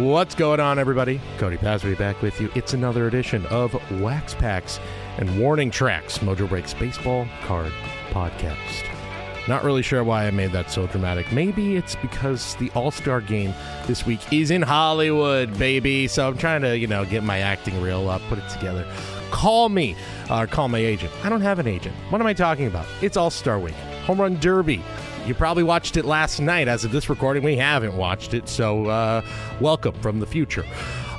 What's going on, everybody? Cody Pasby back with you. It's another edition of Wax Packs and Warning Tracks, Mojo Breaks Baseball Card Podcast. Not really sure why I made that so dramatic. Maybe it's because the All Star game this week is in Hollywood, baby. So I'm trying to, you know, get my acting reel up, put it together. Call me or call my agent. I don't have an agent. What am I talking about? It's All Star Week, Home Run Derby. You probably watched it last night. As of this recording, we haven't watched it. So, uh, welcome from the future.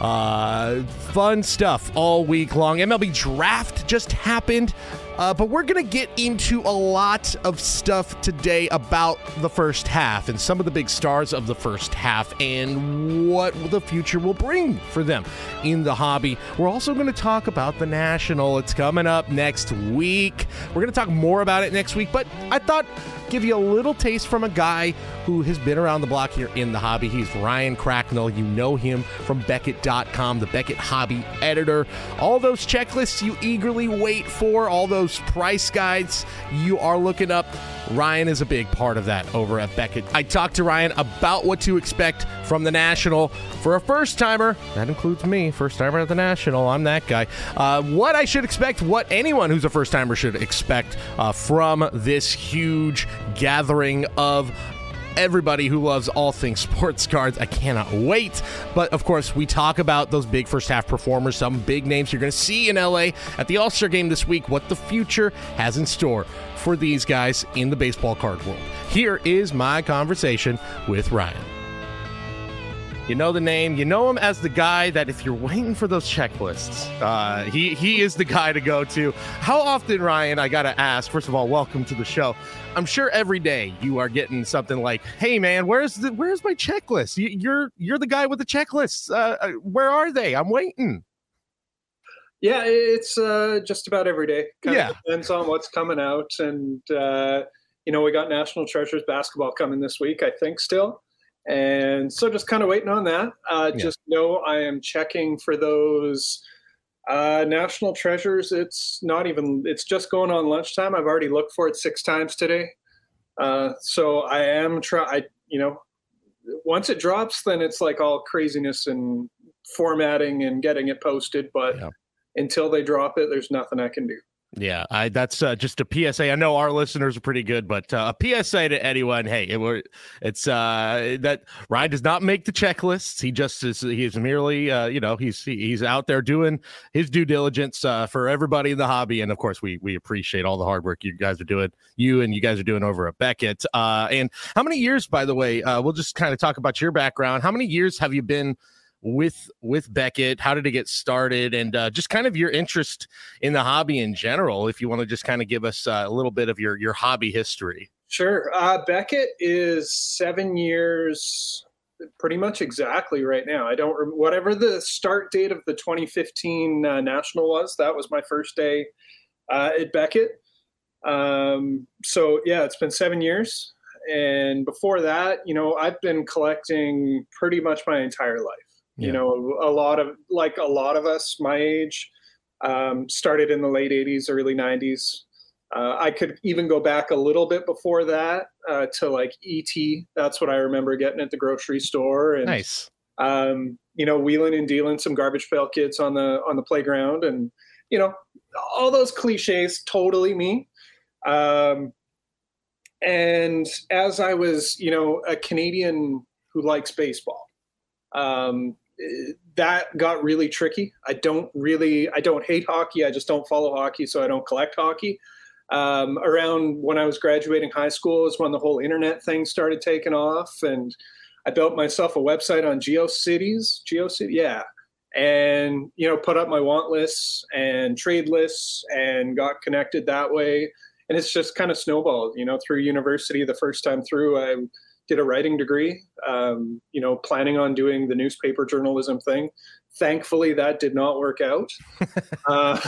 Uh, fun stuff all week long. MLB draft just happened. Uh, but we're going to get into a lot of stuff today about the first half and some of the big stars of the first half and what the future will bring for them in the hobby. We're also going to talk about the National. It's coming up next week. We're going to talk more about it next week, but I thought give you a little taste from a guy who has been around the block here in the hobby. He's Ryan Cracknell. You know him from Beckett.com, the Beckett hobby editor. All those checklists you eagerly wait for, all those price guides you are looking up. Ryan is a big part of that over at Beckett. I talked to Ryan about what to expect from the National for a first timer. That includes me, first timer at the National. I'm that guy. Uh, what I should expect, what anyone who's a first timer should expect uh, from this huge gathering of everybody who loves all things sports cards. I cannot wait. But of course, we talk about those big first half performers, some big names you're going to see in LA at the All Star game this week, what the future has in store for these guys in the baseball card world. Here is my conversation with Ryan. You know the name. You know him as the guy that if you're waiting for those checklists, uh, he he is the guy to go to. How often, Ryan? I gotta ask. First of all, welcome to the show. I'm sure every day you are getting something like, "Hey, man, where's the where's my checklist? You, you're you're the guy with the checklists. Uh, uh where are they? I'm waiting." Yeah, it's uh, just about every day. Kind yeah, depends on what's coming out, and uh, you know we got National Treasures basketball coming this week. I think still. And so just kind of waiting on that. Uh, yeah. Just know I am checking for those uh, national treasures. It's not even, it's just going on lunchtime. I've already looked for it six times today. Uh, so I am try. you know, once it drops, then it's like all craziness and formatting and getting it posted. But yeah. until they drop it, there's nothing I can do. Yeah, I that's uh, just a PSA. I know our listeners are pretty good, but uh, a PSA to anyone. Hey, it, it's uh, that Ryan does not make the checklists. He just is. He is merely, uh, you know, he's he's out there doing his due diligence uh, for everybody in the hobby, and of course, we we appreciate all the hard work you guys are doing. You and you guys are doing over at Beckett. Uh, and how many years, by the way? Uh, we'll just kind of talk about your background. How many years have you been? With with Beckett? How did it get started? And uh, just kind of your interest in the hobby in general. If you want to just kind of give us uh, a little bit of your your hobby history. Sure. Uh, Beckett is seven years, pretty much exactly right now. I don't remember whatever the start date of the 2015 uh, national was. That was my first day uh, at Beckett. Um, so yeah, it's been seven years. And before that, you know, I've been collecting pretty much my entire life. Yeah. You know, a lot of like a lot of us my age um, started in the late 80s, early 90s. Uh, I could even go back a little bit before that uh, to like ET. That's what I remember getting at the grocery store. And, nice. Um, you know, wheeling and dealing some garbage pail kids on the on the playground, and you know, all those cliches. Totally me. Um, and as I was, you know, a Canadian who likes baseball, um, that got really tricky. I don't really, I don't hate hockey. I just don't follow hockey, so I don't collect hockey. Um, around when I was graduating high school is when the whole internet thing started taking off, and I built myself a website on GeoCities. GeoCity, yeah, and you know, put up my want lists and trade lists, and got connected that way. And it's just kind of snowballed. You know, through university, the first time through, I did a writing degree, um, you know, planning on doing the newspaper journalism thing. Thankfully, that did not work out. uh,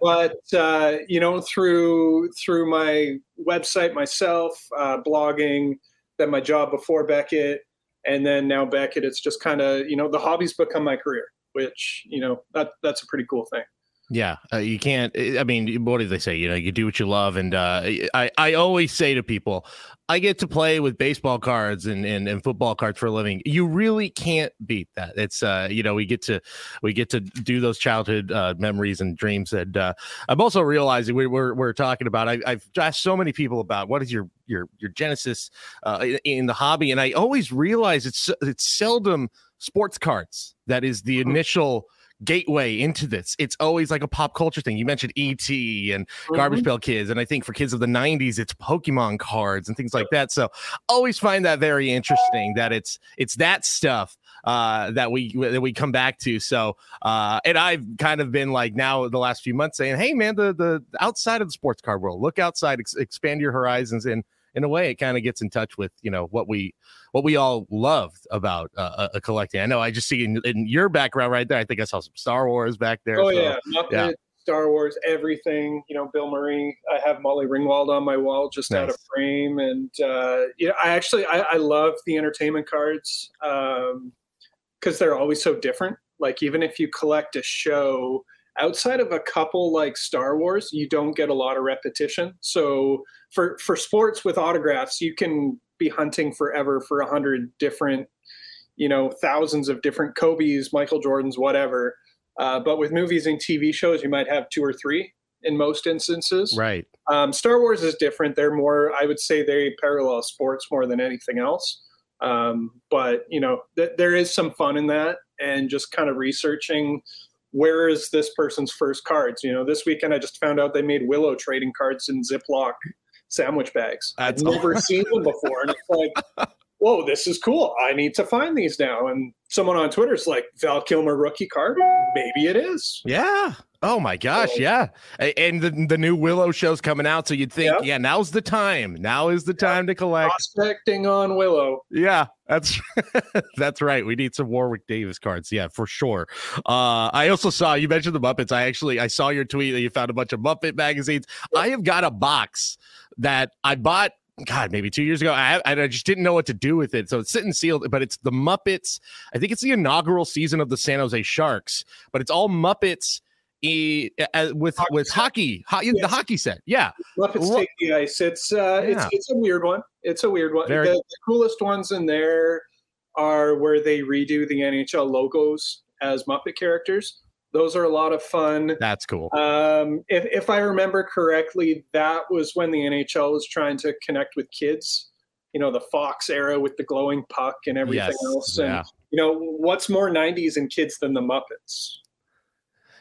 but uh, you know, through through my website myself, uh, blogging, then my job before Beckett, and then now Beckett, it's just kind of you know the hobbies become my career, which you know that that's a pretty cool thing. Yeah, uh, you can't. I mean, what do they say? You know, you do what you love, and uh, I I always say to people, I get to play with baseball cards and, and, and football cards for a living. You really can't beat that. It's uh, you know, we get to we get to do those childhood uh, memories and dreams. And uh, I'm also realizing we, we're we're talking about. I, have asked so many people about what is your your your genesis uh, in, in the hobby, and I always realize it's it's seldom sports cards that is the mm-hmm. initial gateway into this. It's always like a pop culture thing. You mentioned ET and mm-hmm. Garbage Pail Kids, and I think for kids of the '90s, it's Pokemon cards and things like that. So always find that very interesting that it's it's that stuff uh, that we that we come back to. So, uh, and I've kind of been like now the last few months saying, "Hey, man, the the outside of the sports card world, look outside, ex- expand your horizons." And in a way, it kind of gets in touch with you know what we what we all loved about uh, a collecting. I know I just see in, in, your background right there. I think I saw some Star Wars back there. Oh so, yeah, Muppet, yeah. Star Wars, everything. You know, Bill Murray. I have Molly Ringwald on my wall, just nice. out of frame, and uh, you know, I actually I, I love the entertainment cards because um, they're always so different. Like even if you collect a show outside of a couple like Star Wars, you don't get a lot of repetition. So for for sports with autographs, you can be hunting forever for a hundred different, you know, thousands of different Kobe's, Michael Jordan's, whatever. Uh, but with movies and TV shows, you might have two or three in most instances. Right. Um, Star Wars is different. They're more, I would say, they parallel sports more than anything else. Um, but you know, th- there is some fun in that, and just kind of researching where is this person's first cards. You know, this weekend I just found out they made Willow trading cards in Ziploc sandwich bags. I've never seen them before. And it's like, whoa, this is cool. I need to find these now. And someone on Twitter's like, Val Kilmer rookie card? Maybe it is. Yeah. Oh my gosh, so, yeah. And the, the new Willow show's coming out. So you'd think, yeah, yeah now's the time. Now is the time to collect. Prospecting on Willow. Yeah, that's that's right. We need some Warwick Davis cards. Yeah, for sure. Uh, I also saw you mentioned the Muppets. I actually I saw your tweet that you found a bunch of Muppet magazines. Yeah. I have got a box that I bought God, maybe two years ago. I, I just didn't know what to do with it. So it's sitting sealed, but it's the Muppets. I think it's the inaugural season of the San Jose Sharks, but it's all Muppets e, uh, with hockey with set. hockey, ho- yes. the hockey set. Yeah. Muppets take the ice. It's, uh, yeah. it's, it's a weird one. It's a weird one. Very- the, the coolest ones in there are where they redo the NHL logos as Muppet characters. Those are a lot of fun. That's cool. Um, if, if I remember correctly, that was when the NHL was trying to connect with kids. You know, the Fox era with the glowing puck and everything yes. else. And, yeah. you know, what's more 90s and kids than the Muppets?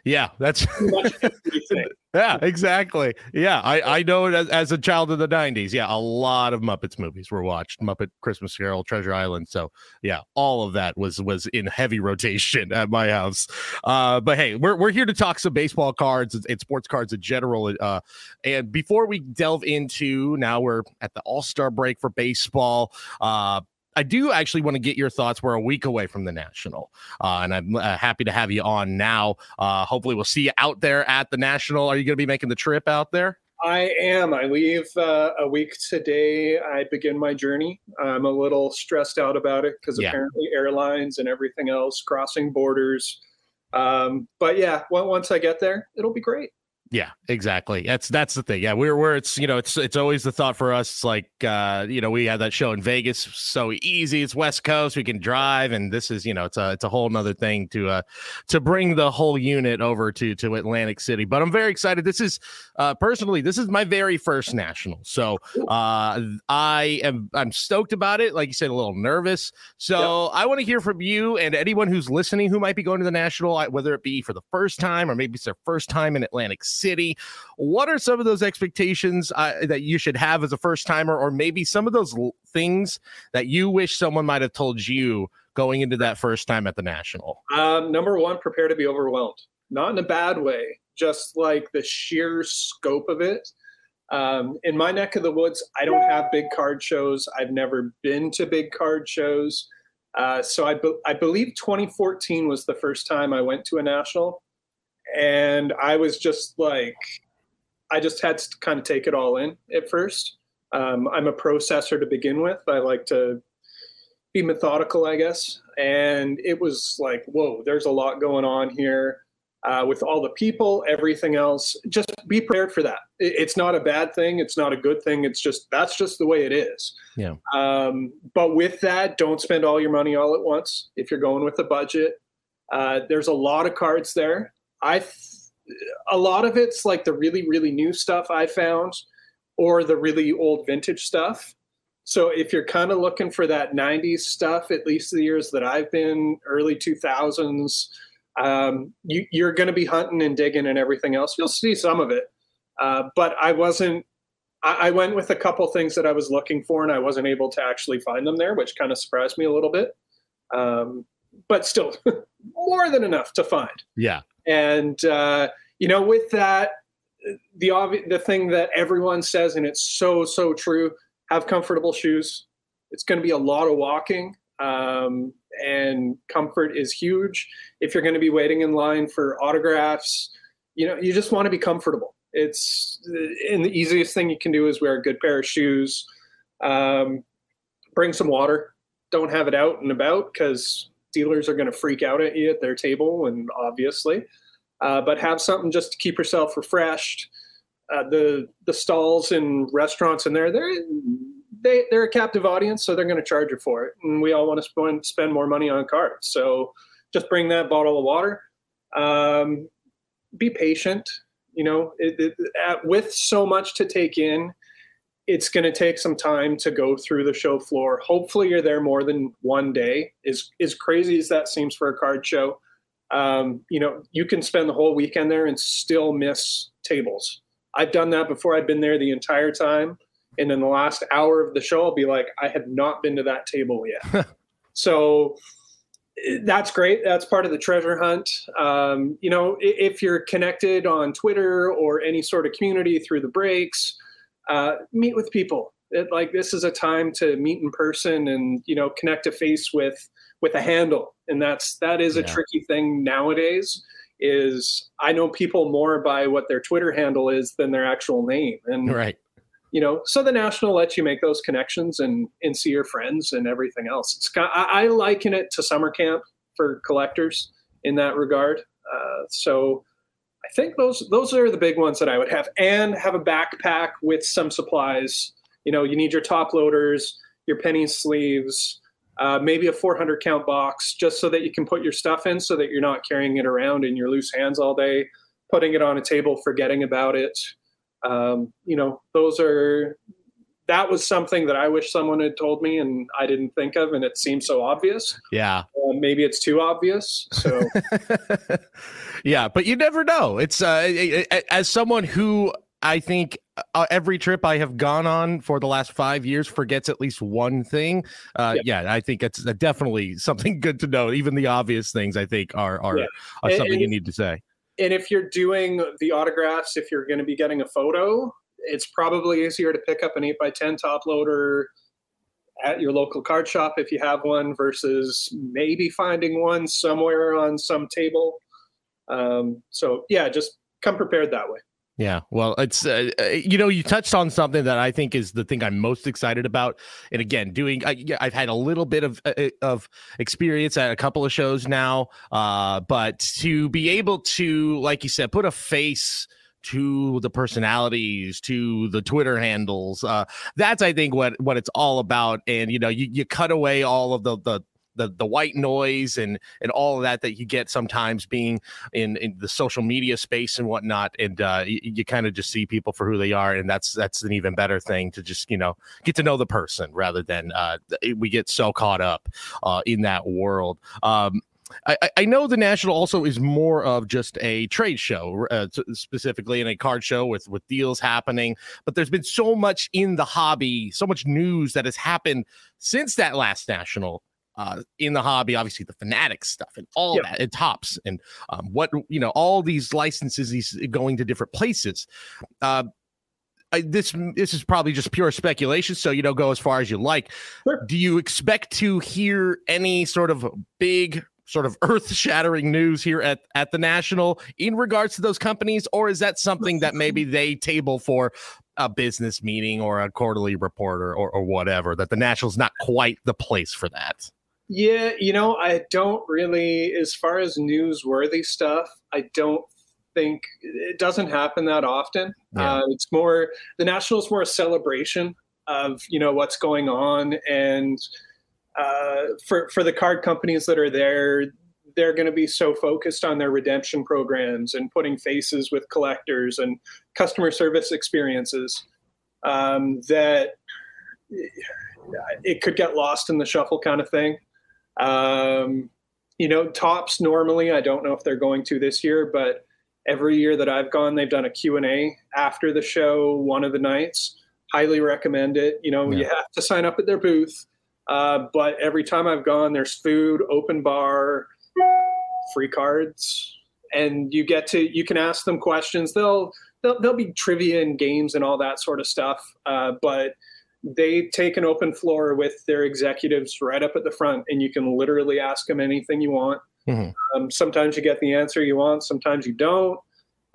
Yeah, that's yeah, exactly. Yeah, I I know it as, as, a child of the '90s. Yeah, a lot of Muppets movies were watched. Muppet Christmas Carol, Treasure Island. So yeah, all of that was was in heavy rotation at my house. Uh, but hey, we're we're here to talk some baseball cards and, and sports cards in general. Uh, and before we delve into now, we're at the All Star break for baseball. Uh, I do actually want to get your thoughts. We're a week away from the national, uh, and I'm uh, happy to have you on now. Uh, hopefully, we'll see you out there at the national. Are you going to be making the trip out there? I am. I leave uh, a week today. I begin my journey. I'm a little stressed out about it because yeah. apparently airlines and everything else, crossing borders. Um, but yeah, once I get there, it'll be great. Yeah, exactly. That's that's the thing. Yeah, we're where it's you know it's it's always the thought for us. It's like uh, you know we had that show in Vegas, so easy. It's West Coast, we can drive, and this is you know it's a it's a whole nother thing to uh to bring the whole unit over to to Atlantic City. But I'm very excited. This is uh personally this is my very first national, so uh I am I'm stoked about it. Like you said, a little nervous. So yep. I want to hear from you and anyone who's listening who might be going to the national, whether it be for the first time or maybe it's their first time in Atlantic City City. What are some of those expectations uh, that you should have as a first timer, or maybe some of those l- things that you wish someone might have told you going into that first time at the National? Um, number one, prepare to be overwhelmed, not in a bad way, just like the sheer scope of it. Um, in my neck of the woods, I don't have big card shows. I've never been to big card shows. Uh, so I, be- I believe 2014 was the first time I went to a national and I was just like, I just had to kind of take it all in at first. Um, I'm a processor to begin with. I like to be methodical, I guess. And it was like, whoa, there's a lot going on here. uh, with all the people, everything else. Just be prepared for that. It's not a bad thing. It's not a good thing. It's just that's just the way it is. Yeah. Um, but with that, don't spend all your money all at once. If you're going with a budget, uh, there's a lot of cards there. I, a lot of it's like the really really new stuff I found, or the really old vintage stuff. So if you're kind of looking for that 90s stuff, at least the years that I've been, early 2000s um, you, you're going to be hunting and digging and everything else. You'll see some of it, uh, but I wasn't. I, I, went with a couple things that I was looking for, and I wasn't able to actually find them there, which kind of surprised me a little bit. Um, but still, more than enough to find. Yeah, and uh, you know, with that, the obvi- the thing that everyone says, and it's so so true: have comfortable shoes. It's going to be a lot of walking. Um, and comfort is huge. If you're going to be waiting in line for autographs, you know, you just want to be comfortable. It's and the easiest thing you can do is wear a good pair of shoes. Um, bring some water. Don't have it out and about because dealers are going to freak out at you at their table, and obviously, uh, but have something just to keep yourself refreshed. Uh, the the stalls in restaurants in there, they're they they're a captive audience, so they're going to charge you for it, and we all want to spend spend more money on cards. So just bring that bottle of water. Um, be patient. You know, it, it, at, with so much to take in, it's going to take some time to go through the show floor. Hopefully, you're there more than one day. Is as crazy as that seems for a card show, um, you know, you can spend the whole weekend there and still miss tables. I've done that before. I've been there the entire time and in the last hour of the show i'll be like i have not been to that table yet so that's great that's part of the treasure hunt um, you know if you're connected on twitter or any sort of community through the breaks uh, meet with people it, like this is a time to meet in person and you know connect a face with with a handle and that's that is a yeah. tricky thing nowadays is i know people more by what their twitter handle is than their actual name and right you know, so the national lets you make those connections and and see your friends and everything else. It's got, I, I liken it to summer camp for collectors in that regard. Uh, so I think those those are the big ones that I would have, and have a backpack with some supplies. You know, you need your top loaders, your penny sleeves, uh, maybe a 400 count box, just so that you can put your stuff in, so that you're not carrying it around in your loose hands all day, putting it on a table, forgetting about it um, you know, those are that was something that I wish someone had told me and I didn't think of, and it seems so obvious. Yeah, uh, maybe it's too obvious. So, yeah, but you never know. It's uh, as someone who I think uh, every trip I have gone on for the last five years forgets at least one thing. Uh, yeah. yeah. I think it's definitely something good to know. Even the obvious things I think are are, yeah. are something and, you need to say and if you're doing the autographs, if you're going to be getting a photo, it's probably easier to pick up an 8x10 top loader at your local card shop if you have one versus maybe finding one somewhere on some table. Um, so, yeah, just come prepared that way. Yeah, well, it's uh, uh, you know you touched on something that I think is the thing I'm most excited about, and again, doing I, have had a little bit of uh, uh, of experience at a couple of shows now, uh, but to be able to, like you said, put a face to the personalities, to the Twitter handles, uh, that's I think what what it's all about, and you know you you cut away all of the the the the white noise and and all of that that you get sometimes being in in the social media space and whatnot. And uh, you, you kind of just see people for who they are. And that's that's an even better thing to just you know get to know the person rather than uh, we get so caught up uh, in that world. Um, I, I, know the national also is more of just a trade show, uh, specifically in a card show with with deals happening. But there's been so much in the hobby, so much news that has happened since that last national uh, in the hobby, obviously the Fanatics stuff and all yep. that, and Topps and um, what you know, all these licenses these going to different places. Uh, I, this this is probably just pure speculation, so you know, go as far as you like. Sure. Do you expect to hear any sort of big sort of earth-shattering news here at at the national in regards to those companies or is that something that maybe they table for a business meeting or a quarterly report or, or, or whatever that the national's not quite the place for that yeah, you know, I don't really, as far as newsworthy stuff, I don't think it doesn't happen that often. Yeah. Uh, it's more the national is more a celebration of you know what's going on, and uh, for for the card companies that are there, they're going to be so focused on their redemption programs and putting faces with collectors and customer service experiences um, that it could get lost in the shuffle kind of thing. Um, you know, Topps normally, I don't know if they're going to this year, but every year that I've gone, they've done a Q&A after the show, one of the nights. Highly recommend it. You know, yeah. you have to sign up at their booth. Uh, but every time I've gone, there's food, open bar, free cards, and you get to you can ask them questions. They'll they'll, they'll be trivia and games and all that sort of stuff. Uh, but they take an open floor with their executives right up at the front, and you can literally ask them anything you want. Mm-hmm. Um, sometimes you get the answer you want, sometimes you don't.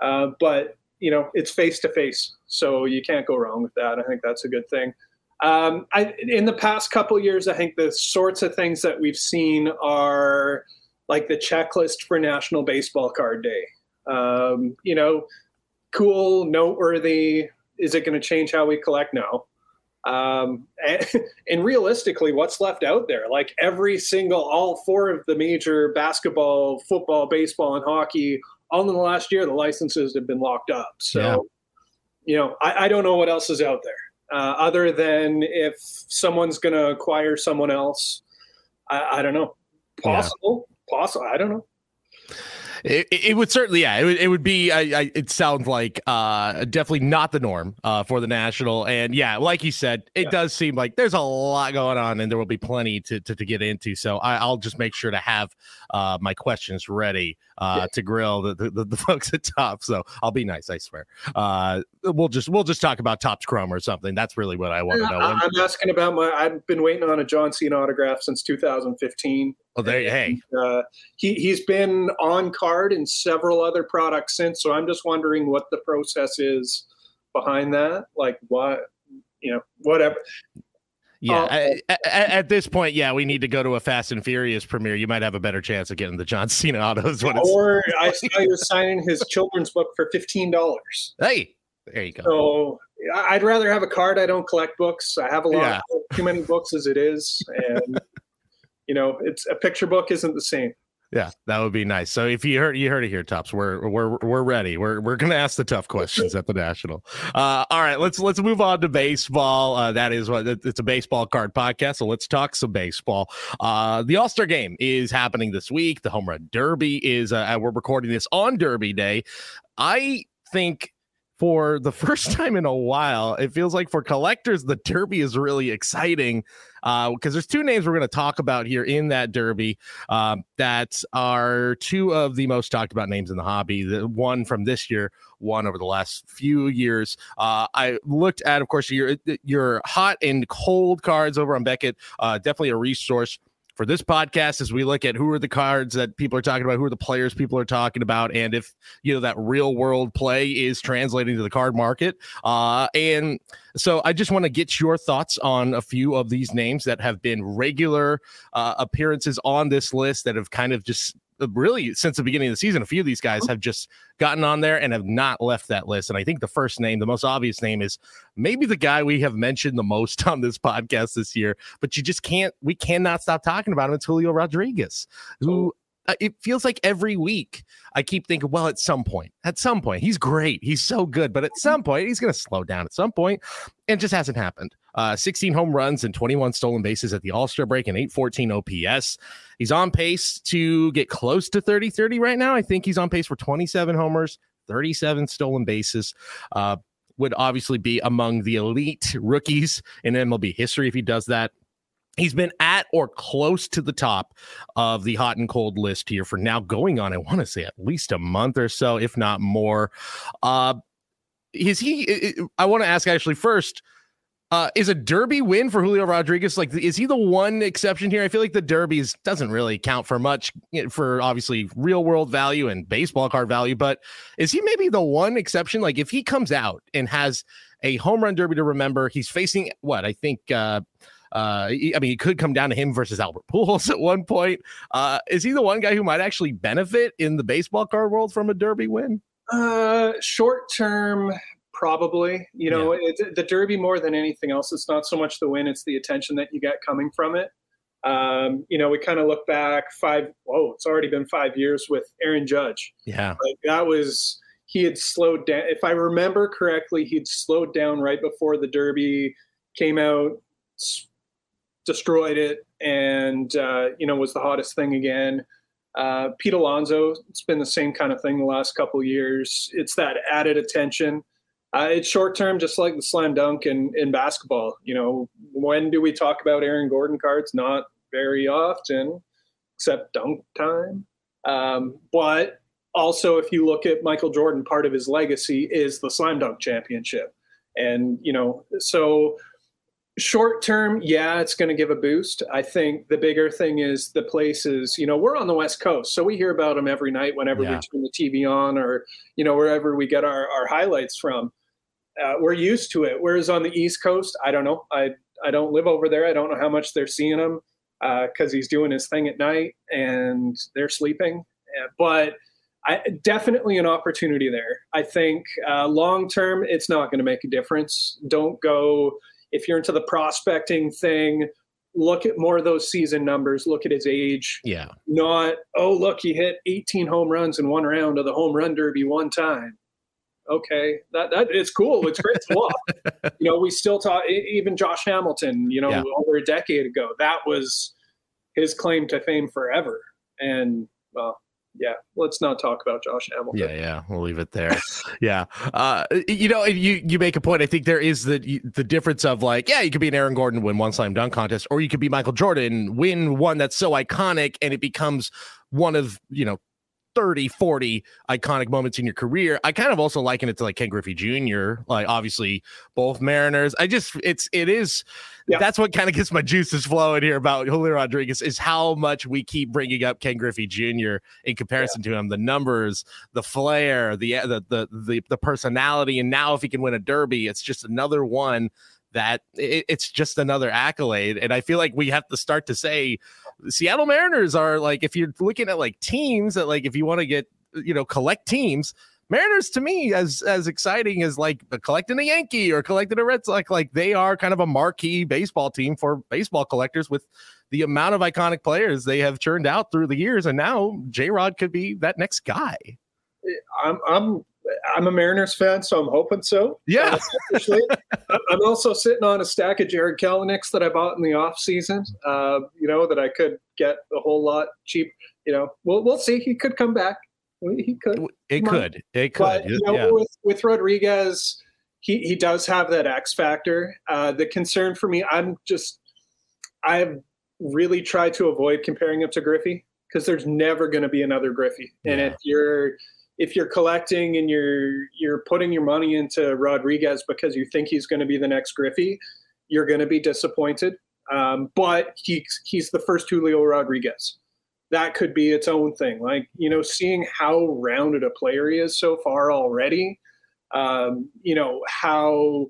Uh, but you know, it's face to face, so you can't go wrong with that. I think that's a good thing. Um, I, in the past couple years, I think the sorts of things that we've seen are like the checklist for National Baseball Card Day. Um, you know, cool, noteworthy. Is it going to change how we collect? No. Um, and, and, realistically, what's left out there? Like every single, all four of the major basketball, football, baseball, and hockey, all in the last year, the licenses have been locked up. So, yeah. you know, I, I, don't know what else is out there uh, other than if someone's going to acquire someone else. I, I don't know. Possible, yeah. possible. I don't know. It, it, would certainly, yeah, it would, it would be. I, I, it sounds like uh, definitely not the norm uh, for the national, and yeah, like you said, it yeah. does seem like there's a lot going on, and there will be plenty to to, to get into. So I, will just make sure to have uh, my questions ready uh, yeah. to grill the, the, the, folks at top. So I'll be nice, I swear. Uh, we'll just we'll just talk about Topps Chrome or something. That's really what I want to know. I'm asking about my. I've been waiting on a John Cena autograph since 2015. Oh, there you hey. Uh, he he's been on card in several other products since. So I'm just wondering what the process is behind that. Like what you know, whatever. Yeah, uh, at, at, this point, yeah, we need to go to a Fast and Furious premiere. You might have a better chance of getting the John Cena autos. Or I saw you signing his children's book for fifteen dollars. Hey, there you go. So I'd rather have a card. I don't collect books. I have a lot yeah. too many books as it is, and you know, it's a picture book isn't the same. Yeah, that would be nice. So if you heard you heard it here, Topps, we're we're we're ready. We're we're gonna ask the tough questions at the national. Uh, all right, let's let's move on to baseball. Uh, that is what it's a baseball card podcast. So let's talk some baseball. Uh, the All Star Game is happening this week. The Home Run Derby is. Uh, we're recording this on Derby Day. I think for the first time in a while, it feels like for collectors, the Derby is really exciting because uh, there's two names we're going to talk about here in that Derby um, that are two of the most talked about names in the hobby. The one from this year, one over the last few years. Uh, I looked at, of course, your your hot and cold cards over on Beckett. Uh, definitely a resource for this podcast as we look at who are the cards that people are talking about, who are the players people are talking about, and if you know that real world play is translating to the card market. Uh, and so I just want to get your thoughts on a few of these names that have been regular uh, appearances on this list that have kind of just Uh, really since the beginning of the season, a few of these guys mm-hmm. have just gotten on there and have not left that list. And I think the first name, the most obvious name, is maybe the guy we have mentioned the most on this podcast this year, but you just can't, we cannot stop talking about him. It's Julio Rodriguez, who uh, it feels like every week I keep thinking, well, at some point, at some point, he's great. He's so good. But at mm-hmm. some point, he's going to slow down at some point, and it just hasn't happened. Uh, 16 home runs and 21 stolen bases at the All Star break and 814 OPS. He's on pace to get close to 30 30 right now. I think he's on pace for 27 homers, 37 stolen bases. Uh, would obviously be among the elite rookies in MLB history if he does that. He's been at or close to the top of the hot and cold list here for now going on, I want to say at least a month or so, if not more. Uh, is he, I want to ask actually first, uh, is a Derby win for Julio Rodriguez like is he the one exception here? I feel like the Derbies doesn't really count for much for obviously real world value and baseball card value, but is he maybe the one exception? Like if he comes out and has a home run derby to remember, he's facing what I think uh, Uh, I mean, it could come down to him versus Albert Pujols at one point. Uh, is he the one guy who might actually benefit in the baseball card world from a Derby win? Uh, short term, probably. You know, yeah. it, the Derby more than anything else. It's not so much the win; it's the attention that you get coming from it. Um, you know, we kind of look back five. Oh, it's already been five years with Aaron Judge. Yeah, like that was he had slowed down. If I remember correctly, he'd slowed down right before the Derby came out, destroyed it, and uh, you know was the hottest thing again. Uh, Pete Alonso, it's been the same kind of thing the last couple years. It's that added attention. Uh, it's short term, just like the slam dunk in, in basketball. You know, when do we talk about Aaron Gordon cards? Not very often, except dunk time. Um, but also, if you look at Michael Jordan, part of his legacy is the slam dunk championship. And, you know, so short term, yeah, it's going to give a boost. I think the bigger thing is the places, you know, we're on the West Coast, so we hear about them every night whenever yeah. we turn the TV on or, you know, wherever we get our, our highlights from uh, we're used to it. Whereas on the East Coast, I don't know. I I don't live over there. I don't know how much they're seeing him because uh, he's doing his thing at night and they're sleeping. Uh, but I, definitely an opportunity there. I think uh, long term, it's not going to make a difference. Don't go if you're into the prospecting thing. Look at more of those season numbers. Look at his age. Yeah. Not oh look, he hit 18 home runs in one round of the home run derby one time okay, that that it's cool. It's great to watch. you know, we still talk. Even Josh Hamilton, you know, yeah. over a decade ago, that was his claim to fame forever. And well, yeah, let's not talk about Josh Hamilton. Yeah, yeah, we'll leave it there. yeah, uh, you know, you you make a point. I think there is the the difference of like, yeah, you could be an Aaron Gordon win one slam dunk contest, or you could be Michael Jordan win one that's so iconic and it becomes one of you know 30, 40 iconic moments in your career. I kind of also liken it to like Ken Griffey Jr., like obviously both Mariners. I just, it's, it is, yeah. that's what kind of gets my juices flowing here about Julio Rodriguez is how much we keep bringing up Ken Griffey Jr. in comparison yeah. to him. The numbers, the flair, the, eh, the, the, the, the personality. And now if he can win a derby, it's just another one that it, it's just another accolade. And I feel like we have to start to say Seattle Mariners are like, if you're looking at like teams that like, if you want to get, you know, collect teams, Mariners to me as as exciting as like collecting a Yankee or collecting a Red Sox. Like they are kind of a marquee baseball team for baseball collectors with the amount of iconic players they have churned out through the years, and now J Rod could be that next guy. I'm I'm I'm a Mariners fan, so I'm hoping so. Yeah. I'm also sitting on a stack of Jarred Kelenics that I bought in the off season. Uh, you know that I could get a whole lot cheap. You know, we'll we'll see. He could come back. He could. It could. It could. But, you know, yeah. with with Rodriguez, he he does have that X factor. Uh, the concern for me, I'm just, I've really tried to avoid comparing him to Griffey because there's never going to be another Griffey. Yeah. And if you're if you're collecting and you're you're putting your money into Rodriguez because you think he's going to be the next Griffey, you're going to be disappointed. Um, but he's he's the first Julio Rodriguez. That could be its own thing. Like you know, seeing how rounded a player he is so far already. Um, you know how,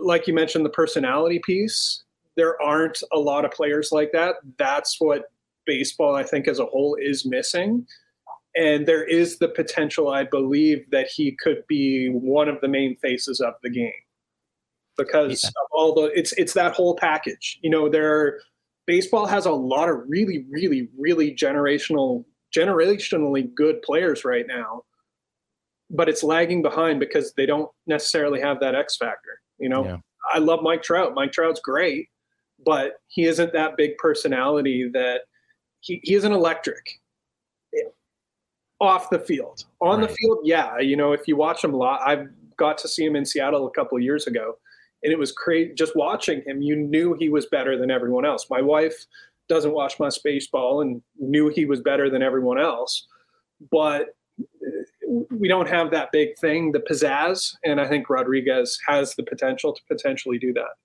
like you mentioned, the personality piece. There aren't a lot of players like that. That's what baseball, I think, as a whole, is missing and there is the potential, I believe, that he could be one of the main faces of the game because yeah. of all the it's it's that whole package. You know, there baseball has a lot of really, really, really generational, generationally good players right now, but it's lagging behind because they don't necessarily have that X factor. You know, yeah. I love Mike Trout. Mike Trout's great, but he isn't that big personality that he, he isn't electric off the field. On right. the field, yeah. You know, if you watch him a lot, I've got to see him in Seattle a couple of years ago, and it was crazy. Just watching him, you knew he was better than everyone else. My wife doesn't watch much baseball and knew he was better than everyone else, but uh, we don't have that big thing, the pizzazz, and I think Rodriguez has the potential to potentially do that.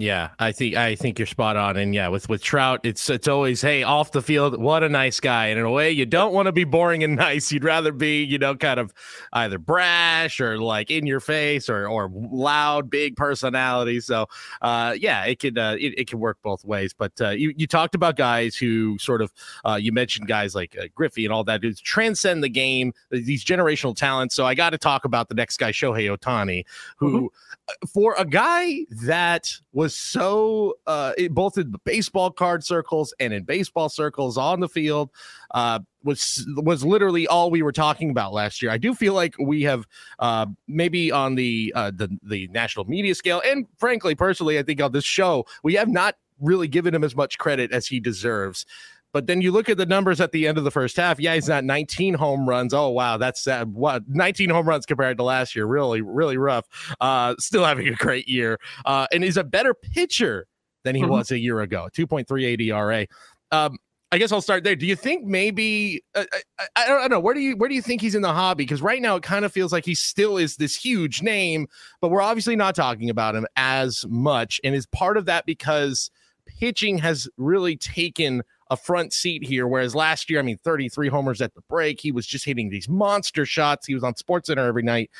Yeah, I think I think you're spot on, and yeah, with with Trout, it's it's always hey off the field, what a nice guy, and in a way you don't want to be boring and nice. You'd rather be you know kind of either brash or like in your face or or loud, big personality. So uh, yeah, it can uh, it, it can work both ways. But uh, you you talked about guys who sort of uh, you mentioned guys like uh, Griffey and all that who transcend the game, these generational talents. So I got to talk about the next guy, Shohei Ohtani, who mm-hmm. Uh, for a guy that was so uh, it, both in baseball card circles and in baseball circles on the field uh, was was literally all we were talking about last year. I do feel like we have uh, maybe on the uh, the the national media scale, and frankly, personally, I think on this show we have not really given him as much credit as he deserves. But then you look at the numbers at the end of the first half. Yeah, he's not 19 home runs. Oh wow, that's uh, what 19 home runs compared to last year. Really, really rough. Uh, still having a great year, uh, and he's a better pitcher than he mm-hmm. was a year ago. 2.38 ERA. Um, I guess I'll start there. Do you think maybe uh, I, I, don't know where do you where do you think he's in the hobby? Because right now it kind of feels like he still is this huge name, but we're obviously not talking about him as much. And is part of that because pitching has really taken a front seat here. Whereas last year, I mean, 33 homers at the break. He was just hitting these monster shots. He was on SportsCenter every night.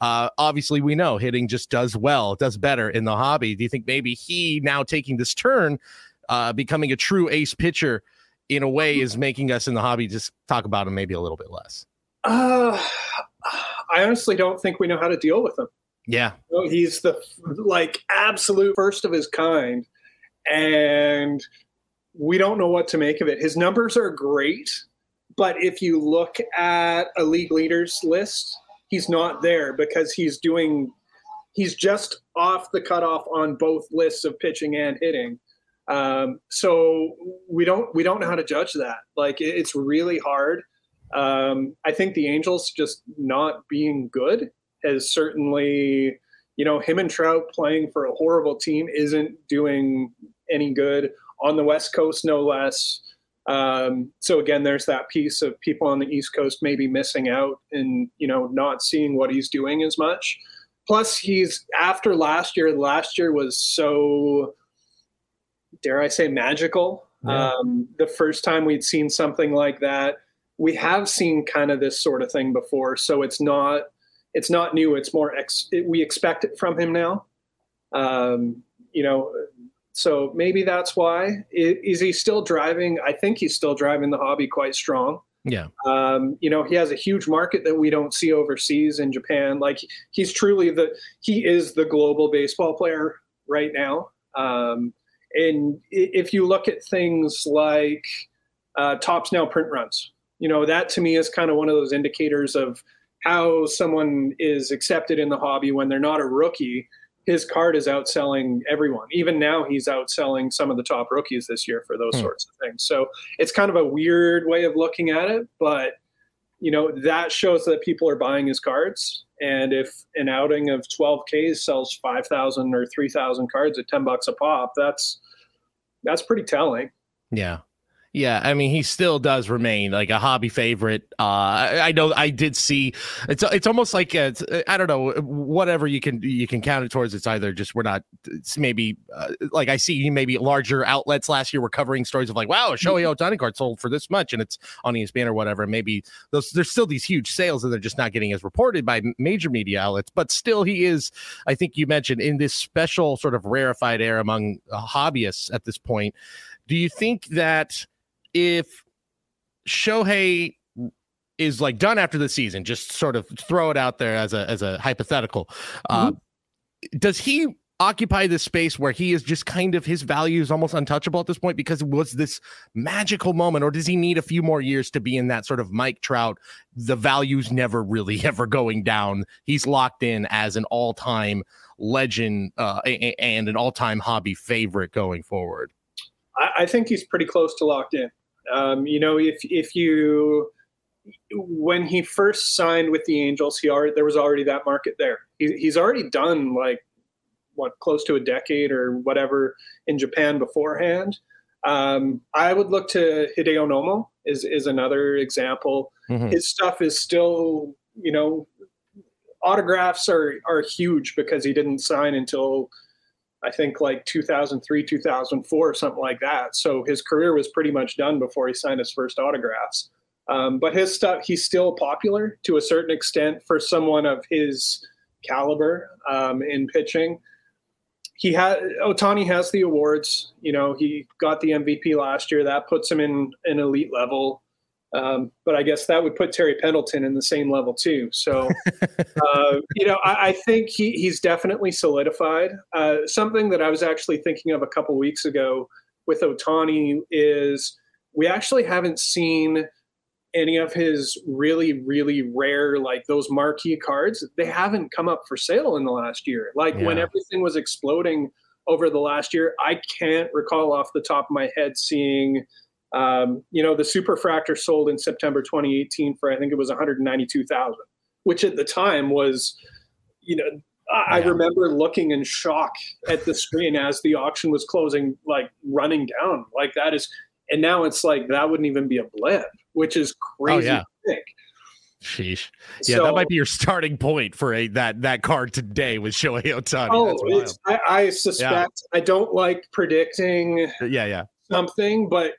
Uh, obviously, we know hitting just does well, does better in the hobby. Do you think maybe he now taking this turn, uh, becoming a true ace pitcher in a way, is making us in the hobby just talk about him maybe a little bit less? Uh, I honestly don't think we know how to deal with him. Yeah. You know, he's the like absolute first of his kind. And we don't know what to make of it. His numbers are great, but if you look at a league leaders list, he's not there because he's doing he's just off the cutoff on both lists of pitching and hitting. Um, so we don't we don't know how to judge that. Like it's really hard. Um, I think the Angels just not being good has certainly, you know, him and Trout playing for a horrible team isn't doing any good on the West Coast, no less. Um, so again, there's that piece of people on the East Coast maybe missing out and you know not seeing what he's doing as much. Plus, he's after last year. Last year was so, dare I say, magical. Yeah. Um, the first time we'd seen something like that, we have seen kind of this sort of thing before. So it's not it's not new. It's more ex- we expect it from him now. Um, you know, so maybe that's why. Is he still driving? I think he's still driving the hobby quite strong. Yeah. Um, you know, he has a huge market that we don't see overseas in Japan. Like he's truly the he is the global baseball player right now. Um, and if you look at things like uh, Topps now print runs, you know, that to me is kind of one of those indicators of how someone is accepted in the hobby when they're not a rookie his card is outselling everyone. Even now, he's outselling some of the top rookies this year for those hmm. sorts of things. So it's kind of a weird way of looking at it, but you know that shows that people are buying his cards. And if an outing of 12Ks sells 5,000 or 3,000 cards at 10 bucks a pop, that's that's pretty telling. Yeah. Yeah, I mean, he still does remain like a hobby favorite. Uh, I, I know I did see it's it's almost like I don't know whatever you can you can count it towards. It's either just we're not. It's maybe uh, like I see maybe larger outlets last year were covering stories of like wow, a Shohei mm-hmm. Ohtani card sold for this much and it's on ESPN or whatever. Maybe those there's still these huge sales and they're just not getting as reported by major media outlets. But still, he is. I think you mentioned in this special sort of rarefied air among uh, hobbyists at this point. Do you think that? If Shohei is like done after the season, just sort of throw it out there as a as a hypothetical. Uh, mm-hmm. Uh, does he occupy this space where he is just kind of his value is almost untouchable at this point because it was this magical moment, or does he need a few more years to be in that sort of Mike Trout? The value's never really ever going down. He's locked in as an all time legend uh, and an all time hobby favorite going forward. I, I think he's pretty close to locked in. Um, you know, if if you when he first signed with the Angels, he already there was already that market there. He, he's already done like what close to a decade or whatever in Japan beforehand. Um, I would look to Hideo Nomo is is another example. Mm-hmm. His stuff is still, you know, autographs are are huge because he didn't sign until I think like 2003, 2004, something like that. So his career was pretty much done before he signed his first autographs. Um, but his stuff, he's still popular to a certain extent for someone of his caliber um, in pitching. He had Ohtani has the awards. You know, he got the MVP last year. That puts him in an elite level. Um, but I guess that would put Terry Pendleton in the same level too. So, uh, you know, I, I, think he, he's definitely solidified. Uh, something that I was actually thinking of a couple weeks ago with Ohtani is we actually haven't seen any of his really, really rare, like those marquee cards. They haven't come up for sale in the last year. Like yeah. when everything was exploding over the last year, I can't recall off the top of my head seeing um, you know, the superfractor sold in September 2018 for I think it was 192,000, which at the time was, you know, I, yeah. I remember looking in shock at the screen as the auction was closing, like running down. Like that is, and now it's like that wouldn't even be a blip, which is oh, crazy. Oh, yeah. Sheesh. Yeah, so, that might be your starting point for a that that card today with Shohei Ohtani. Oh, I, I, suspect yeah. I don't like predicting. Yeah, yeah something, but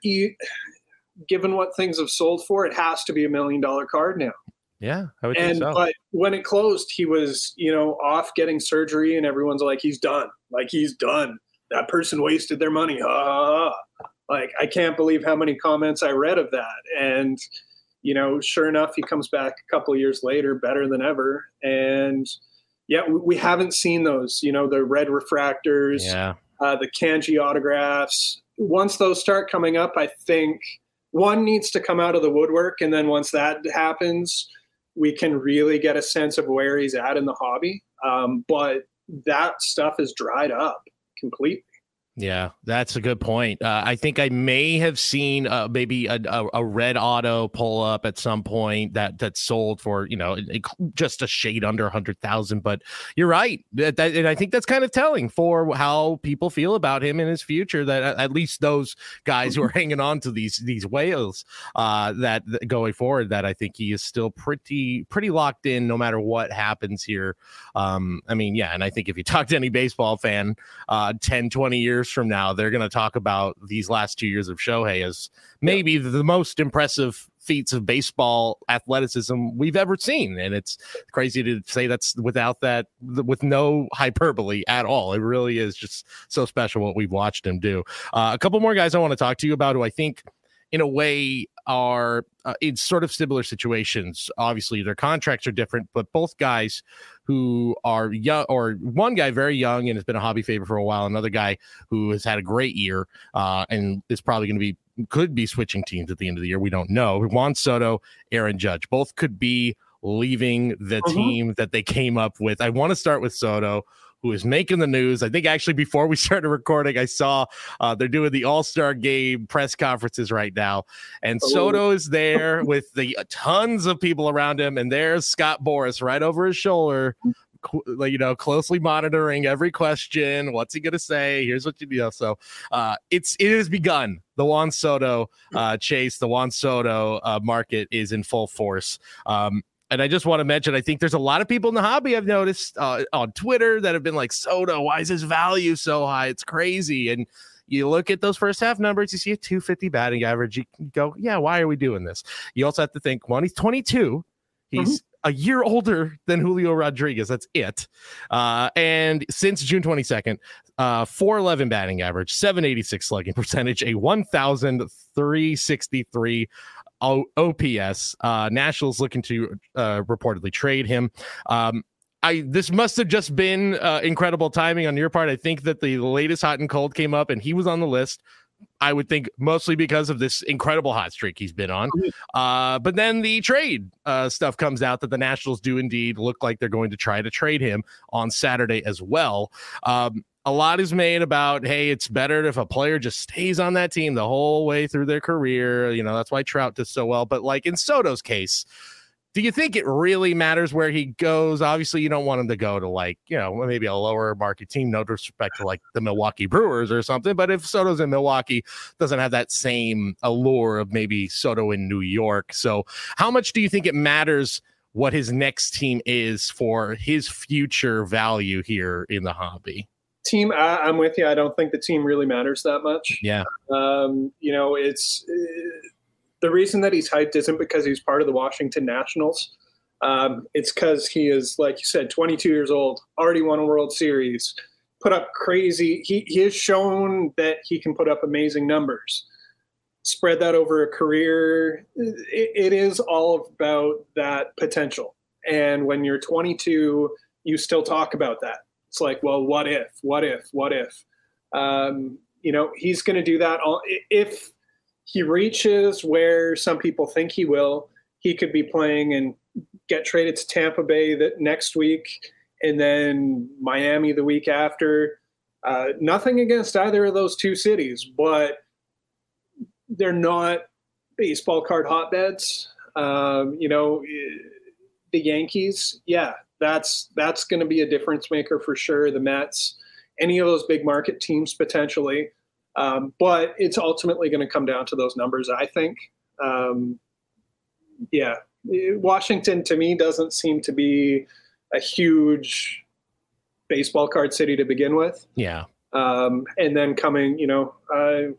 given what things have sold for, it has to be a million dollar card now. Yeah, I would and, so. But when it closed, he was, you know, off getting surgery, and everyone's like, he's done. Like he's done. That person wasted their money. Ah, like I can't believe how many comments I read of that. And you know, sure enough, he comes back a couple years later, better than ever. And yeah, we haven't seen those. You know, the red refractors, yeah. uh, the kanji autographs once those start coming up, I think one needs to come out of the woodwork. And then once that happens, we can really get a sense of where he's at in the hobby. Um, but that stuff is dried up completely. Yeah, that's a good point. Uh, I think I may have seen uh, maybe a, a, a, red auto pull up at some point that that sold for you know just a shade under a hundred thousand. But you're right, that, that, and I think that's kind of telling for how people feel about him in his future. That at least those guys who are hanging on to these these whales, uh, that, that going forward, that I think he is still pretty pretty locked in no matter what happens here. Um, I mean, yeah, and I think if you talk to any baseball fan, uh, 10, 20 years years from now, they're going to talk about these last two years of Shohei as maybe yeah. the most impressive feats of baseball athleticism we've ever seen. And it's crazy to say that's without that, with no hyperbole at all. It really is just so special what we've watched him do. Uh, a couple more guys I want to talk to you about who I think in a way are uh, in sort of similar situations. Obviously, their contracts are different, but both guys who are young, or one guy very young and has been a hobby favorite for a while, another guy who has had a great year uh, and is probably going to be could be switching teams at the end of the year. We don't know. Juan Soto, Aaron Judge, both could be leaving the uh-huh. team that they came up with. I want to start with Soto who is making the news. I think actually before we started recording, I saw uh, they're doing the All Star Game press conferences right now, and oh. Soto is there with the uh, tons of people around him, and there's Scott Boras right over his shoulder. You know, closely monitoring every question. What's he gonna say? Here's what you know. So, uh, it's it has begun. The Juan Soto uh, chase, the Juan Soto uh, market is in full force. Um, and I just want to mention, I think there's a lot of people in the hobby I've noticed uh, on Twitter that have been like, Soto, why is his value so high? It's crazy. And you look at those first half numbers, you see a 250 batting average. You go, yeah, why are we doing this? You also have to think, one, he's 22. He's mm-hmm. a year older than Julio Rodriguez. That's it. Uh, and since June 22nd, uh, 411 batting average, 786 slugging percentage, a 1,363 o- OPS. Uh, Nationals looking to uh, reportedly trade him. Um, I this must have just been uh, incredible timing on your part. I think that the latest hot and cold came up, and he was on the list. I would think mostly because of this incredible hot streak he's been on. Uh, but then the trade uh, stuff comes out that the Nationals do indeed look like they're going to try to trade him on Saturday as well. Um, a lot is made about hey it's better if a player just stays on that team the whole way through their career. You know that's why trout does so well. But like in soto's case do you think it really matters where he goes? Obviously you don't want him to go to like you know maybe a lower market team no disrespect to like the milwaukee brewers or something but if soto's in milwaukee doesn't have that same allure of maybe soto in new york. So how much do you think it matters what his next team is for his future value here in the hobby team. I, am with you. I don't think the team really matters that much. Yeah. Um, you know, it's uh, the reason that he's hyped isn't because he's part of the Washington Nationals. Um, it's because he is, like you said, 22 years old, already won a World Series, put up crazy. He, he has shown that he can put up amazing numbers. Spread that over a career. it, it is all about that potential. And when you're 22, you still talk about that. It's like, well, what if? What if? What if? Um, you know, he's going to do that. All, if he reaches where some people think he will, he could be playing and get traded to Tampa Bay that next week, and then Miami the week after. Uh, nothing against either of those two cities, but they're not baseball card hotbeds. Um, you know, the Yankees, yeah, that's that's going to be a difference maker for sure. The Mets, any of those big market teams potentially. Um, but it's ultimately going to come down to those numbers, I think. Um, yeah, Washington to me doesn't seem to be a huge baseball card city to begin with. Yeah. Um, and then coming, you know, uh,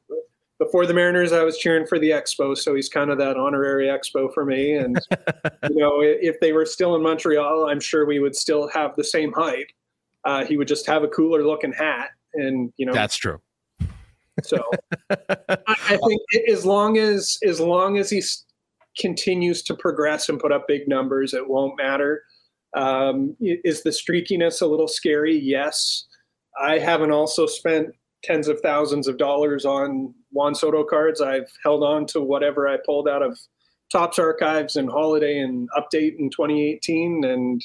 before the Mariners, I was cheering for the Expo, so he's kind of that honorary Expo for me. And you know, if they were still in Montreal, I'm sure we would still have the same height. Uh, he would just have a cooler looking hat, and you know, that's true. So I, I think as long as as long as he continues to progress and put up big numbers, it won't matter. Um, is the streakiness a little scary? Yes. I haven't also spent tens of thousands of dollars on Juan Soto cards. I've held on to whatever I pulled out of Topps archives and Holiday and Update in 2018, and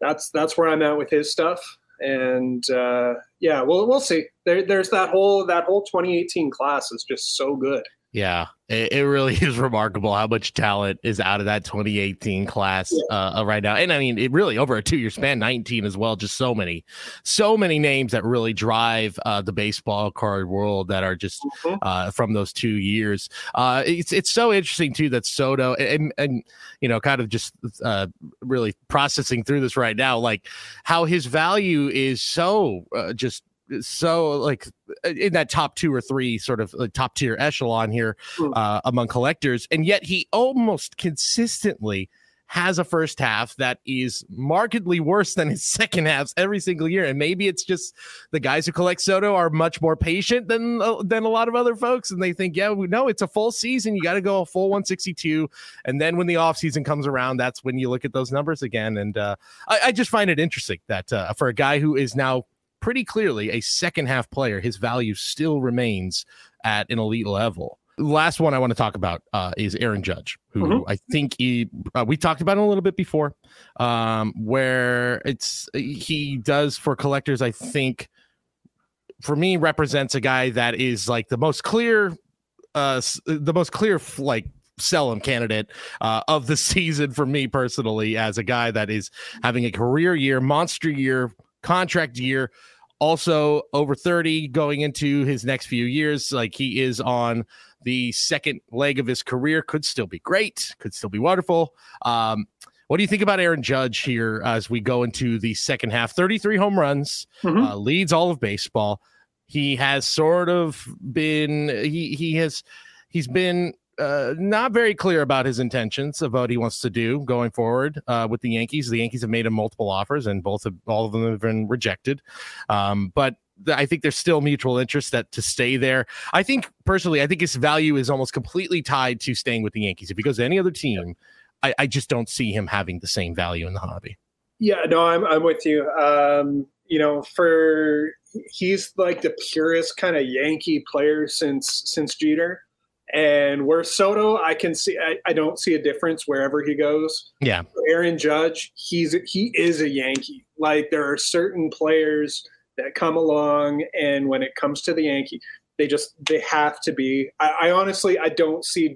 that's that's where I'm at with his stuff and uh, yeah, well, we'll see. There, there's that whole that whole 2018 class is just so good. Yeah, it, it, really is remarkable how much talent is out of that 2018 class yeah. uh, right now. And I mean, it really over a two year span, 19 as well. Just so many, so many names that really drive uh, the baseball card world that are just mm-hmm. uh, from those two years. Uh, it's it's so interesting too that Soto and and you know kind of just uh, really processing through this right now, like how his value is so uh, just so like in that top two or three sort of like, top tier echelon here hmm. uh, among collectors, and yet he almost consistently has a first half that is markedly worse than his second halves every single year. And maybe it's just the guys who collect Soto are much more patient than uh, than a lot of other folks, and they think, yeah, we know it's a full season. You got to go a full 162, and then when the off season comes around, that's when you look at those numbers again. And uh, I, I, just find it interesting that uh, for a guy who is now pretty clearly a second half player. His value still remains at an elite level. Last one I want to talk about uh, is Aaron Judge, who mm-hmm. I think he uh, we talked about him a little bit before, um, where it's he does for collectors. I think for me represents a guy that is like the most clear, uh, the most clear like sell him candidate uh, of the season for me personally as a guy that is having a career year, monster year, contract year. Also over 30 going into his next few years like he is on the second leg of his career. Could still be great could still be wonderful. Um, what do you think about aaron judge here as we go into the second half? 33 home runs mm-hmm. uh, leads all of baseball. He has sort of been he he has he's been uh, not very clear about his intentions of what he wants to do going forward uh, with the Yankees. The Yankees have made him multiple offers, and both of all of them have been rejected. Um, but I think there's still mutual interest that to stay there. I think personally, I think his value is almost completely tied to staying with the Yankees. If he goes to any other team, I, I just don't see him having the same value in the hobby. Yeah, no, I'm I'm with you. Um, you know, for he's like the purest kind of Yankee player since since Jeter. And where Soto, I can see, I, I, don't see a difference wherever he goes. Yeah. Aaron Judge, he's he is a Yankee. Like there are certain players that come along, and when it comes to the Yankee, they just they have to be. I, I honestly, I don't see,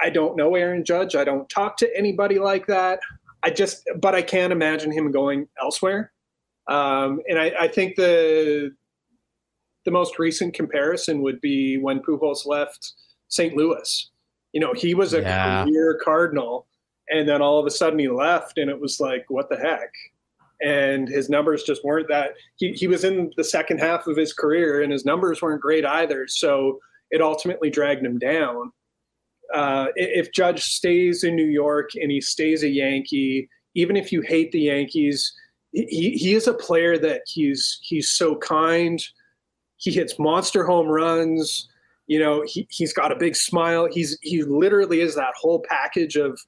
I don't know Aaron Judge. I don't talk to anybody like that. I just, but I can't imagine him going elsewhere. Um, and I, I think the the most recent comparison would be when Pujols left St. Louis. You know, he was a yeah. career Cardinal, and then all of a sudden he left, and it was like, what the heck? and his numbers just weren't that. He he was in the second half of his career, and his numbers weren't great either. So it ultimately dragged him down. Uh, if Judge stays in New York and he stays a Yankee, even if you hate the Yankees, he, he is a player that he's he's so kind. He hits monster home runs. You know, he, he's got a big smile. He's he literally is that whole package of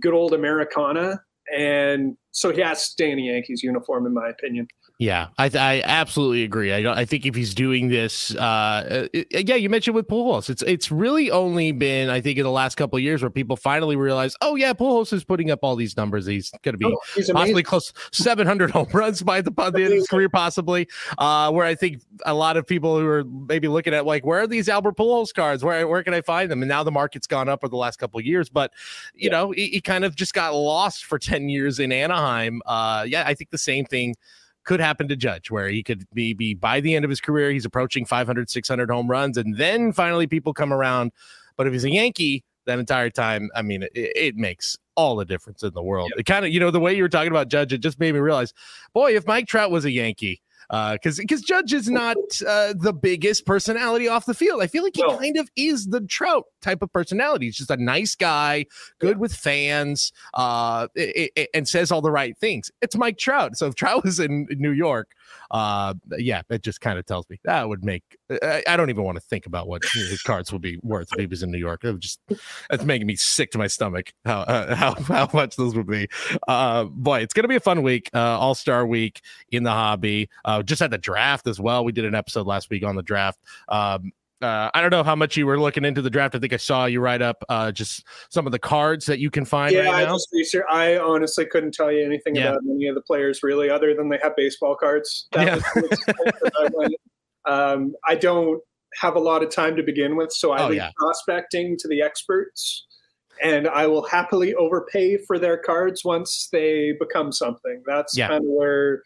good old Americana. And so he has to stay in the Yankees uniform, in my opinion. Yeah, I, I absolutely agree. I, I think if he's doing this, uh, it, uh, yeah, you mentioned with Pujols, it's it's really only been I think in the last couple of years where people finally realize, oh yeah, Pujols is putting up all these numbers. He's going to be oh, possibly close 700 home runs by the, by the end of his career, possibly. Uh, where I think a lot of people who are maybe looking at like, where are these Albert Pujols cards? Where where can I find them? And now the market's gone up over the last couple of years, but you yeah. know, he, he, kind of just got lost for 10 years in Anaheim. Uh, yeah, I think the same thing could happen to Judge, where he could be, be by the end of his career, he's approaching 500, 600 home runs, and then finally people come around. But if he's a Yankee that entire time, I mean, it, it makes all the difference in the world. Yep. It kind of, you know, the way you were talking about Judge, it just made me realize, boy, if Mike Trout was a Yankee, because uh, because Judge is not uh, the biggest personality off the field. I feel like he no. kind of is the Trout type of personality. He's just a nice guy, good yeah. with fans, uh, it, it, and says all the right things. It's Mike Trout. So if Trout was in New York, uh, yeah, it just kind of tells me that would make. I, I, don't even want to think about what his cards would be worth if he was in New York. It would just it's making me sick to my stomach how uh, how how much those would be. Uh, boy, it's gonna be a fun week, uh, All Star Week in the hobby. Uh, just had the draft as well. We did an episode last week on the draft. Um, uh, I don't know how much you were looking into the draft. I think I saw you write up uh, just some of the cards that you can find. Yeah, right I just. I honestly couldn't tell you anything yeah. about any of the players really, other than they have baseball cards. That yeah. I, um, I don't have a lot of time to begin with, so I oh, leave yeah. prospecting to the experts, and I will happily overpay for their cards once they become something. That's yeah. kind of where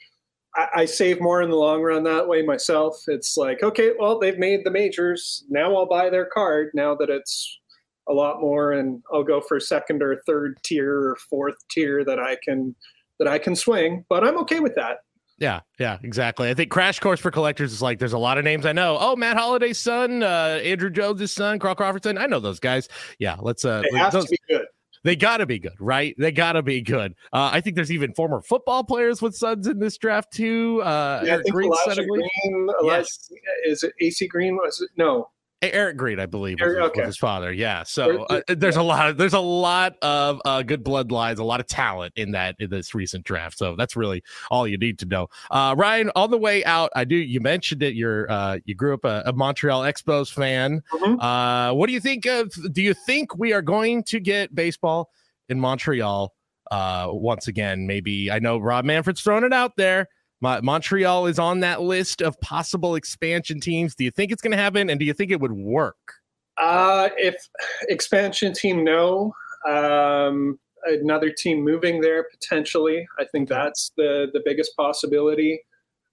I, I, save more in the long run that way myself. It's like, okay, well, they've made the majors. Now I'll buy their card now that it's a lot more and I'll go for second or third tier or fourth tier that I can that I can swing. But I'm okay with that. Yeah, yeah, exactly. I think Crash Course for Collectors is like there's a lot of names I know. Oh, Matt Holliday's son, uh, Andruw Jones' son, Carl Crawford's son. I know those guys. Yeah, let's uh it has those, to be good. They got to be good, right? They got to be good. Uh, I think there's even former football players with sons in this draft too. Uh, yeah, Green, Green yes. is it AC Green? Was it no? Eric Green, I believe, was, okay. was his father. Yeah, so uh, there's a lot. Of, there's a lot of uh, good bloodlines, a lot of talent in that in this recent draft. So that's really all you need to know. Uh, Ryan, on the way out, I do. You mentioned it. You're uh, you grew up a, a Montreal Expos fan. Mm-hmm. Uh, what do you think of? Do you think we are going to get baseball in Montreal uh, once again? Maybe I know Rob Manfred's throwing it out there. Montreal is on that list of possible expansion teams. Do you think it's going to happen, and do you think it would work? Uh, if expansion team, no. Um, another team moving there potentially. I think that's the the biggest possibility.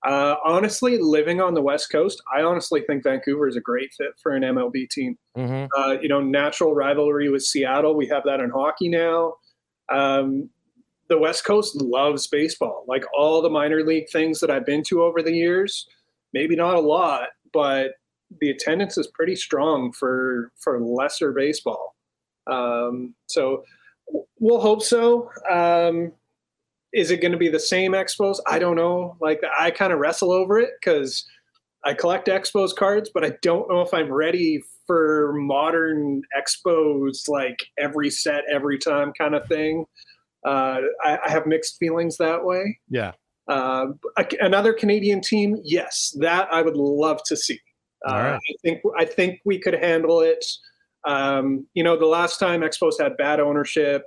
Uh, honestly, living on the West Coast, I honestly think Vancouver is a great fit for an MLB team. Mm-hmm. Uh, you know, natural rivalry with Seattle. We have that in hockey now. Um, the West Coast loves baseball. Like all the minor league things that I've been to over the years, maybe not a lot, but the attendance is pretty strong for for lesser baseball. Um, so we'll hope so. Um, is it going to be the same Expos? I don't know. Like I kind of wrestle over it because I collect Expos cards, but I don't know if I'm ready for modern Expos, like every set, every time kind of thing. Uh, I, I, have mixed feelings that way. Yeah. Uh, another Canadian team, yes, that I would love to see. Uh, right. I think I think we could handle it. Um, you know, the last time Expos had bad ownership,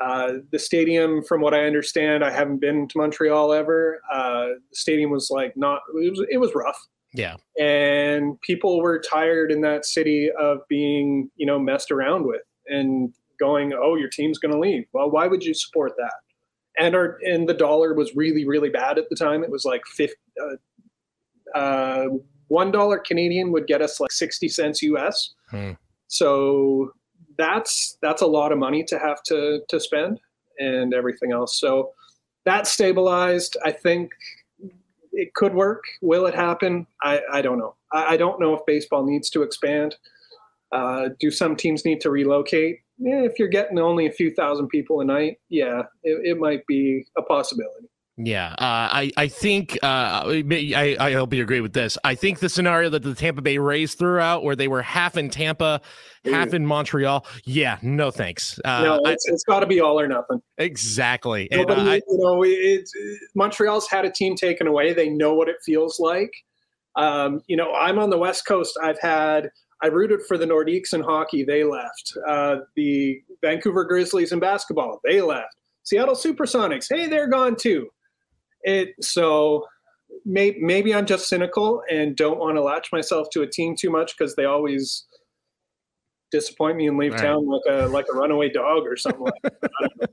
uh, the stadium, from what I understand, I haven't been to Montreal ever. Uh, the stadium was like not it was it was rough. Yeah, and people were tired in that city of being you know messed around with, and going, oh, your team's going to leave. Well, why would you support that? And our and the dollar was really really bad at the time. It was like 50, uh, uh, one dollar Canadian would get us like sixty cents US. Hmm. So that's that's a lot of money to have to to spend and everything else. So that's stabilized. I think it could work. Will it happen? I, I don't know. I, I don't know if baseball needs to expand. Uh, do some teams need to relocate? Yeah, if you're getting only a few thousand people a night, yeah, it, it might be a possibility. Yeah, uh, I I think uh, I I hope you agree with this. I think the scenario that the Tampa Bay Rays threw out, where they were half in Tampa, half in Montreal. Yeah, no thanks. Uh, no, it's, it's got to be all or nothing. Exactly. Nobody, and, you know, it, Montreal's had a team taken away. They know what it feels like. Um, you know, I'm on the West Coast. I've had I rooted for the Nordiques in hockey. They left. Uh, the Vancouver Grizzlies in basketball. They left. Seattle Supersonics. Hey, they're gone too it so may, maybe I'm just cynical and don't want to latch myself to a team too much because they always disappoint me and leave right. town like a like a runaway dog or something like that.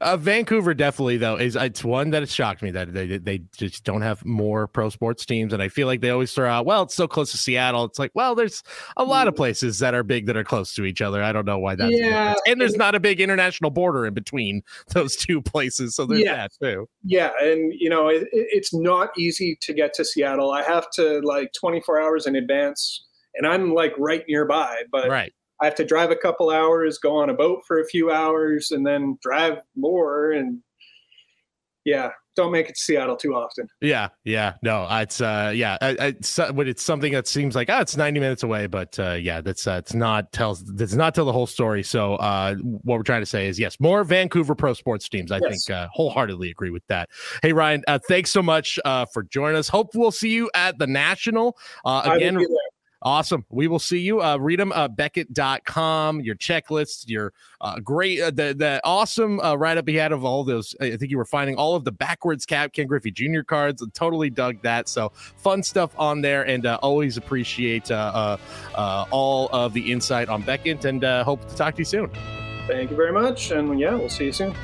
Uh, Vancouver definitely though is it's one that has shocked me that they they just don't have more pro sports teams, and I feel like they always throw out, well, it's so close to Seattle. It's like, well, there's a lot of mm. places that are big that are close to each other. I don't know why that's yeah, and there's not a big international border in between those two places, so there's yeah, that too. Yeah, and you know it, it's not easy to get to Seattle. I have to like 24 hours in advance, and I'm like right nearby, but right I have to drive a couple hours, go on a boat for a few hours, and then drive more. And yeah, don't make it to Seattle too often. Yeah, yeah, no, it's uh, yeah, it's when it's something that seems like oh, it's ninety minutes away, but uh, yeah, that's uh, it's not tells does not tell the whole story. So uh, what we're trying to say is yes, more Vancouver pro sports teams. I yes. think uh, wholeheartedly agree with that. Hey Ryan, uh, thanks so much uh, for joining us. Hope we'll see you at the national uh, again. Awesome. We will see you. Uh, read them, uh, Beckett.com, your checklists, your uh, great, uh, the, the awesome uh, write up he had of all those. I think you were finding all of the backwards cap Ken Griffey Jr. cards. and Totally dug that. So fun stuff on there and uh, always appreciate uh, uh, uh, all of the insight on Beckett and uh, hope to talk to you soon. Thank you very much. And yeah, we'll see you soon.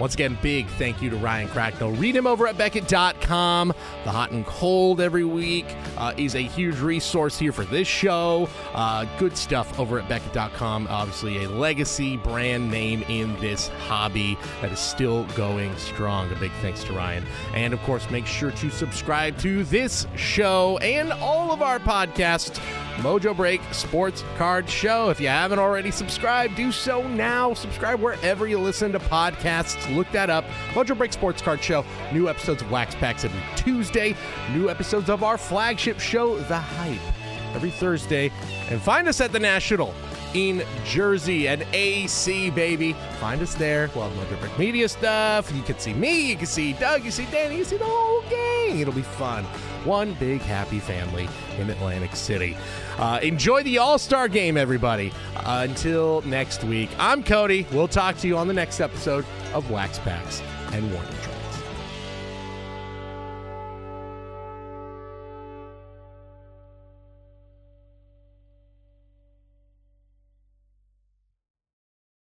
Once again, big thank you to Ryan Cracknell. Read him over at Beckett.com. The hot and cold every week uh, is a huge resource here for this show. Uh, good stuff over at Beckett.com. Obviously, a legacy brand name in this hobby that is still going strong. A big thanks to Ryan. And of course, make sure to subscribe to this show and all of our podcasts Mojo Break Sports Card Show. If you haven't already subscribed, do so now. Subscribe wherever you listen to podcasts. Look that up. Mojo Break Sports Card Show. New episodes of Wax Packs every Tuesday. New episodes of our flagship show, The Hype, every Thursday. And find us at the National in Jersey and AC, baby. Find us there. We'll have Mojo Break Media stuff. You can see me, you can see Doug, you see Danny, you see the whole gang. It'll be fun. One big happy family in Atlantic City. Uh, enjoy the All Star game, everybody. Uh, until next week, I'm Cody. We'll talk to you on the next episode of Wax Packs and Warning Tracks.